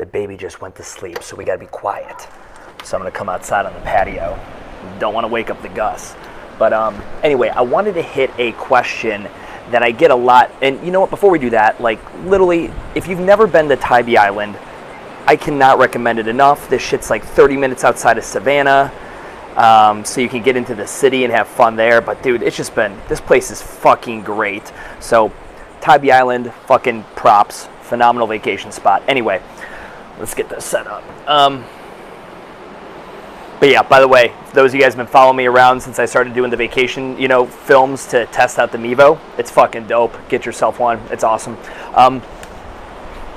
the baby just went to sleep, so we got to be quiet. So I'm gonna come outside on the patio. Don't want to wake up the Gus. But um, anyway, I wanted to hit a question that I get a lot. And you know what? Before we do that, like literally, if you've never been to Tybee Island, I cannot recommend it enough. This shit's like 30 minutes outside of Savannah. Um, so you can get into the city and have fun there. But dude, it's just been this place is fucking great. So Tybee Island, fucking props, phenomenal vacation spot. Anyway, let's get this set up. Um, but yeah, by the way, those of you guys have been following me around since I started doing the vacation, you know, films to test out the Mevo. It's fucking dope. Get yourself one. It's awesome. Um,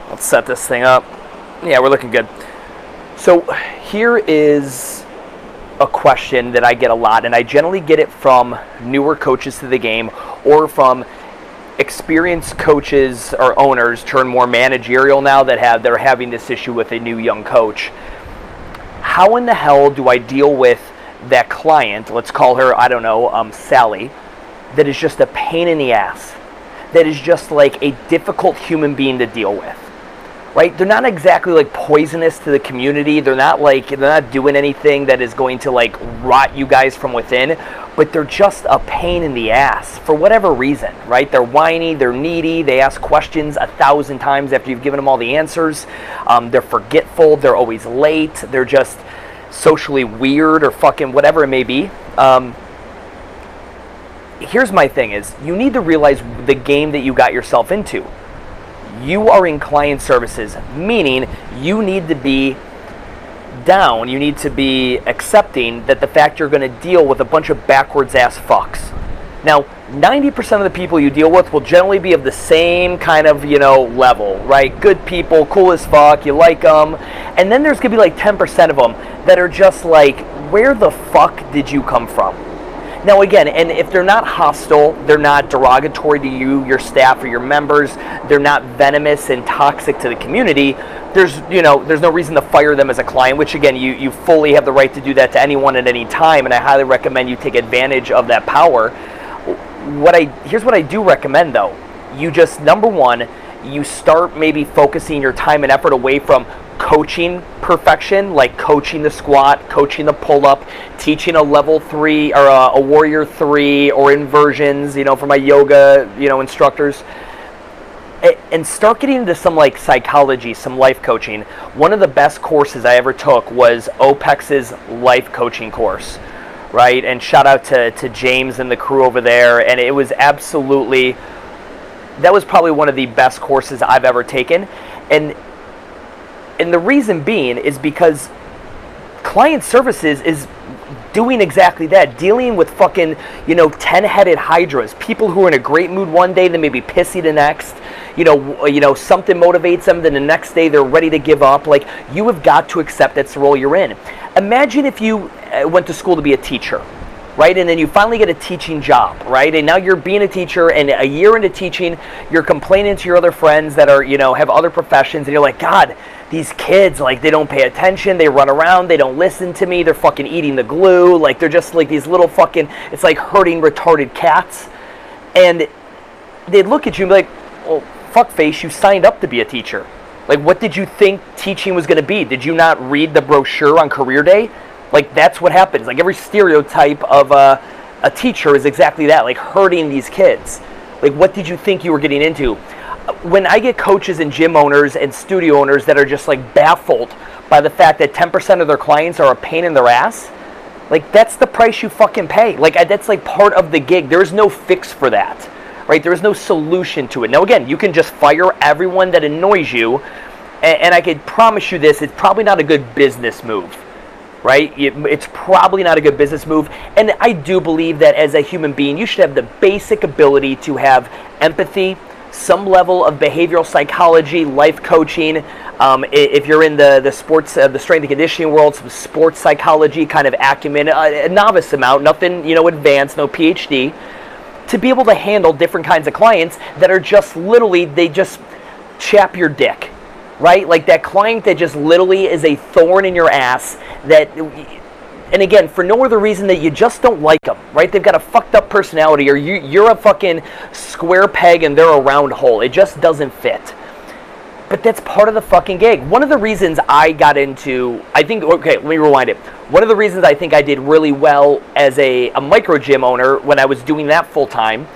let's set this thing up. Yeah, we're looking good. So here is a question that I get a lot, and I generally get it from newer coaches to the game or from experienced coaches or owners turn more managerial now that have they're having this issue with a new young coach. How in the hell do I deal with that client? Let's call her I don't know um, Sally, that is just a pain in the ass, that is just like a difficult human being to deal with right? They're not exactly like poisonous to the community. They're not like they're not doing anything that is going to like rot you guys from within, but they're just a pain in the ass for whatever reason, right? They're whiny, they're needy, they ask questions a thousand times after you've given them all the answers. Um, they're forgetful, they're always late, they're just socially weird or fucking whatever it may be. Um, here's my thing is you need to realize the game that you got yourself into you are in client services, meaning you need to be down, you need to be accepting that the fact you're going to deal with a bunch of backwards ass fucks. Now, 90% of the people you deal with will generally be of the same kind of, you know, level, right? Good people, cool as fuck, you like them. And then there's going to be like 10% of them that are just like, where the fuck did you come from? Now, again, and if they're not hostile, they're not derogatory to you, your staff, or your members, they're not venomous and toxic to the community, there's, you know, there's no reason to fire them as a client, which again, you, you fully have the right to do that to anyone at any time, and I highly recommend you take advantage of that power. What I, here's what I do recommend though. You just, number one, you start maybe focusing your time and effort away from coaching perfection, like coaching the squat, coaching the pull up, teaching a level three or a, a, warrior three or inversions, you know, for my yoga, you know, instructors. And start getting into some like psychology, some life coaching. One of the best courses I ever took was OPEX's life coaching course, right? And shout out to, to James and the crew over there. And it was absolutely, that was probably one of the best courses I've ever taken. And and the reason being is because client services is doing exactly that, dealing with fucking, you know, 10-headed hydras, people who are in a great mood one day, then maybe pissy the next. You know, you know, something motivates them, then the next day they're ready to give up. Like you have got to accept that's the role you're in. Imagine if you uh, went to school to be a teacher right? And then you finally get a teaching job, right? And now you're being a teacher, and a year into teaching, you're complaining to your other friends that are, you know, have other professions, and you're like, God, these kids, like, they don't pay attention, they run around, they don't listen to me, they're fucking eating the glue, like, they're just like these little fucking, it's like herding retarded cats. And they'd look at you and be like, well, fuckface, you signed up to be a teacher. Like, what did you think teaching was going to be? Did you not read the brochure on career day? Like that's what happens. Like every stereotype of a, a teacher is exactly that, like herding these kids. Like what did you think you were getting into? When I get coaches and gym owners and studio owners that are just like baffled by the fact that 10% of their clients are a pain in their ass, like that's the price you fucking pay. Like that's like part of the gig. There's no fix for that. Right? There is no solution to it. Now again, you can just fire everyone that annoys you and, and I can promise you this, it's probably not a good business move right? It's probably not a good business move. And I do believe that as a human being, you should have the basic ability to have empathy, some level of behavioral psychology, life coaching. Um, if you're in the the sports, uh, the strength and conditioning world, some sports psychology kind of acumen, a, a novice amount, nothing you know advanced, no PhD, to be able to handle different kinds of clients that are just literally they just chap your dick right? Like that client that just literally is a thorn in your ass that and again, for no other reason that you just don't like them, right? They've got a fucked up personality, or you, you're a fucking square peg and they're a round hole. It just doesn't fit. but that's part of the fucking gig. One of the reasons I got into, I think, okay, let me rewind it. One of the reasons I think I did really well as a, a micro gym owner when I was doing that full time,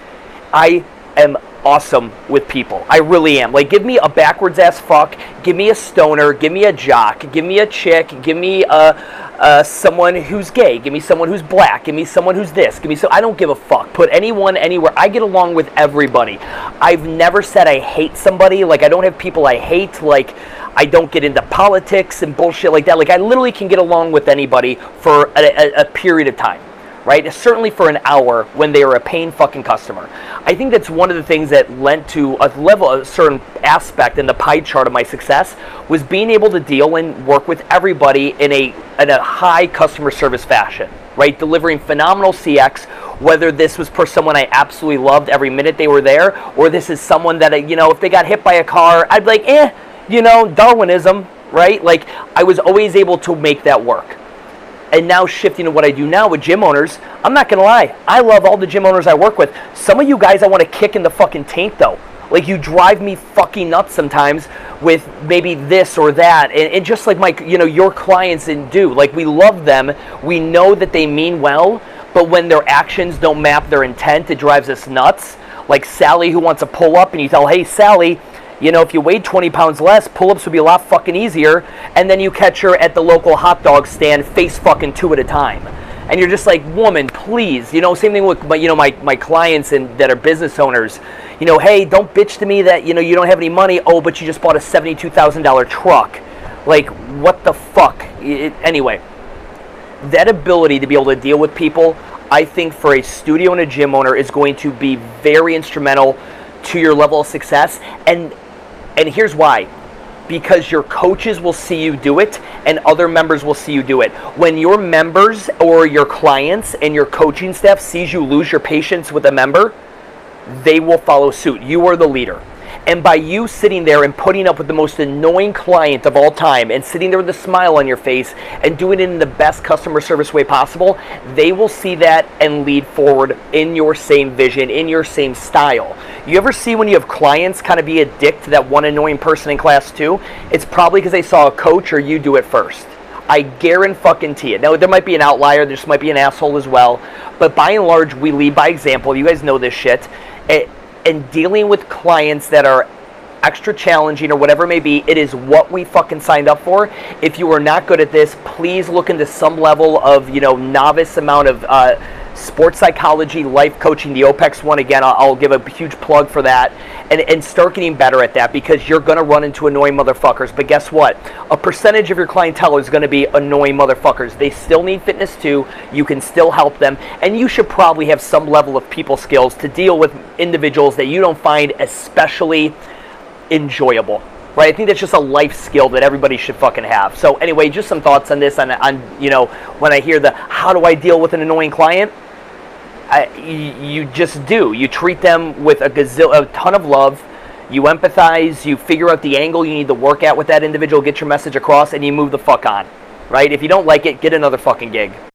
I am awesome with people. I really am. Like, give me a backwards ass fuck, give me a stoner, give me a jock, give me a chick, give me a, someone who's gay, give me someone who's black, give me someone who's this, give me so. I don't give a fuck. Put anyone anywhere. I get along with everybody. I've never said I hate somebody. Like, I don't have people I hate. Like, I don't get into politics and bullshit like that. Like, I literally can get along with anybody for a, a, a period of time right? Certainly for an hour when they are a paying fucking customer. I think that's one of the things that lent to a level, a certain aspect in the pie chart of my success was being able to deal and work with everybody in a in a high customer service fashion, right? Delivering phenomenal CX, whether this was for someone I absolutely loved every minute they were there, or this is someone that, you know, if they got hit by a car, I'd be like, eh, you know, Darwinism, right? Like, I was always able to make that work and now shifting to what I do now with gym owners, I'm not gonna lie, I love all the gym owners I work with. Some of you guys I want to kick in the fucking taint though. Like you drive me fucking nuts sometimes with maybe this or that, and, and just like my, you know, your clients and do. Like we love them, we know that they mean well, but when their actions don't map their intent, it drives us nuts. Like Sally who wants to pull up, and you tell, hey Sally, you know, if you weighed 20 pounds less, pull ups would be a lot fucking easier. And then you catch her at the local hot dog stand, face fucking two at a time. And you're just like, woman, please. You know, same thing with my, you know my, my clients and that are business owners. You know, hey, don't bitch to me that you know you don't have any money. Oh, but you just bought a seventy-two thousand dollar truck. Like, what the fuck? It, anyway, that ability to be able to deal with people, I think, for a studio and a gym owner is going to be very instrumental to your level of success. And and here's why. Because your coaches will see you do it and other members will see you do it. When your members or your clients and your coaching staff sees you lose your patience with a member, they will follow suit. You are the leader. And by you sitting there and putting up with the most annoying client of all time and sitting there with a smile on your face and doing it in the best customer service way possible, they will see that and lead forward in your same vision, in your same style. You ever see when you have clients kind of be a dick to that one annoying person in class too? It's probably because they saw a coach or you do it first. I guarantee it. Now, there might be an outlier, there might be an asshole as well, but by and large, we lead by example. You guys know this shit. It, and dealing with clients that are extra challenging or whatever it may be, it is what we fucking signed up for. If you are not good at this, please look into some level of, you know, novice amount of uh, sports psychology, life coaching, the OPEX one. Again, I'll, I'll, give a huge plug for that. And, and start getting better at that because you're going to run into annoying motherfuckers. But guess what? A percentage of your clientele is going to be annoying motherfuckers. They still need fitness too. You can still help them. And you should probably have some level of people skills to deal with individuals that you don't find especially enjoyable right? I think that's just a life skill that everybody should fucking have. So anyway, just some thoughts on this. On, on you know, when I hear the how do I deal with an annoying client, I, you just do. You treat them with a gazil- a ton of love. You empathize. You figure out the angle you need to work at with that individual, get your message across, and you move the fuck on. Right? If you don't like it, get another fucking gig.